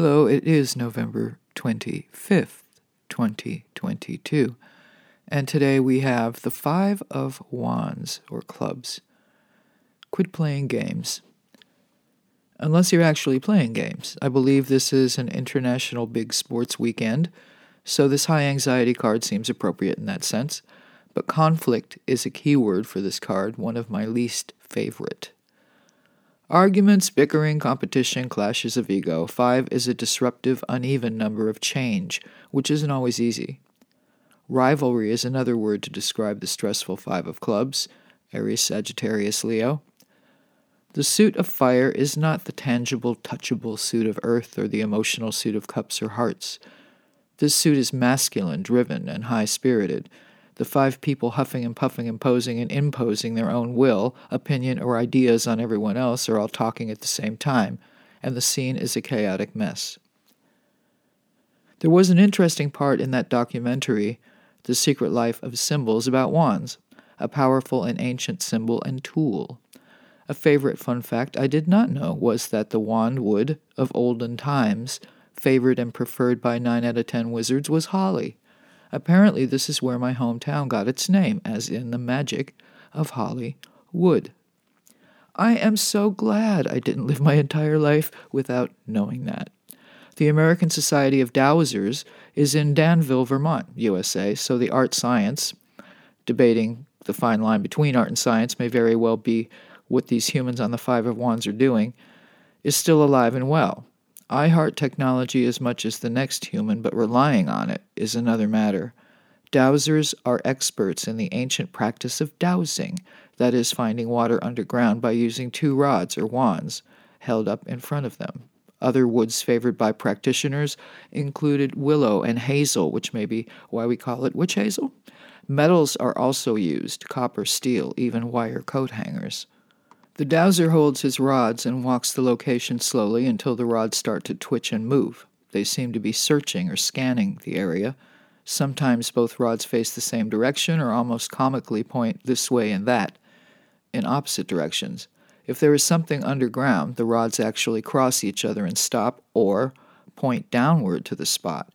Hello, it is November 25th, 2022, and today we have the Five of Wands, or clubs. Quit playing games. Unless you're actually playing games. I believe this is an international big sports weekend, so this high anxiety card seems appropriate in that sense. But conflict is a key word for this card, one of my least favorite. Arguments, bickering, competition, clashes of ego. Five is a disruptive, uneven number of change, which isn't always easy. Rivalry is another word to describe the stressful Five of Clubs Aries, Sagittarius, Leo. The suit of fire is not the tangible, touchable suit of earth or the emotional suit of cups or hearts. This suit is masculine, driven, and high spirited the five people huffing and puffing, imposing and imposing their own will, opinion, or ideas on everyone else are all talking at the same time, and the scene is a chaotic mess. There was an interesting part in that documentary, The Secret Life of Symbols, about wands, a powerful and ancient symbol and tool. A favorite fun fact I did not know was that the wand wood of olden times, favored and preferred by nine out of ten wizards, was holly Apparently, this is where my hometown got its name, as in the magic of Holly Wood. I am so glad I didn't live my entire life without knowing that. The American Society of Dowsers is in Danville, Vermont, USA, so the art science, debating the fine line between art and science may very well be what these humans on the Five of Wands are doing, is still alive and well. I heart technology as much as the next human, but relying on it is another matter. Dowsers are experts in the ancient practice of dowsing, that is, finding water underground by using two rods or wands held up in front of them. Other woods favored by practitioners included willow and hazel, which may be why we call it witch hazel. Metals are also used copper, steel, even wire coat hangers. The dowser holds his rods and walks the location slowly until the rods start to twitch and move. They seem to be searching or scanning the area. Sometimes both rods face the same direction or almost comically point this way and that, in opposite directions. If there is something underground, the rods actually cross each other and stop or point downward to the spot.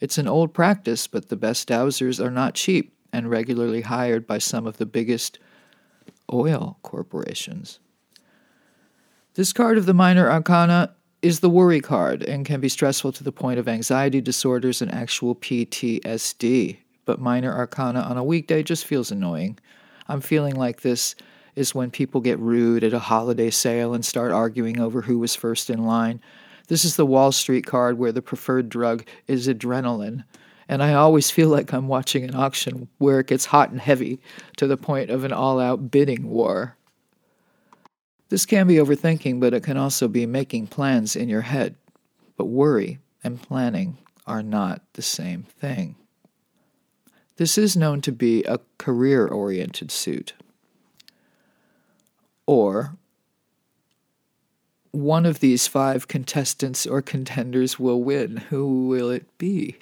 It's an old practice, but the best dowsers are not cheap and regularly hired by some of the biggest oil corporations. This card of the minor arcana is the worry card and can be stressful to the point of anxiety disorders and actual PTSD. But minor arcana on a weekday just feels annoying. I'm feeling like this is when people get rude at a holiday sale and start arguing over who was first in line. This is the Wall Street card where the preferred drug is adrenaline and I always feel like I'm watching an auction where it gets hot and heavy to the point of an all out bidding war. This can be overthinking, but it can also be making plans in your head. But worry and planning are not the same thing. This is known to be a career oriented suit. Or one of these five contestants or contenders will win. Who will it be?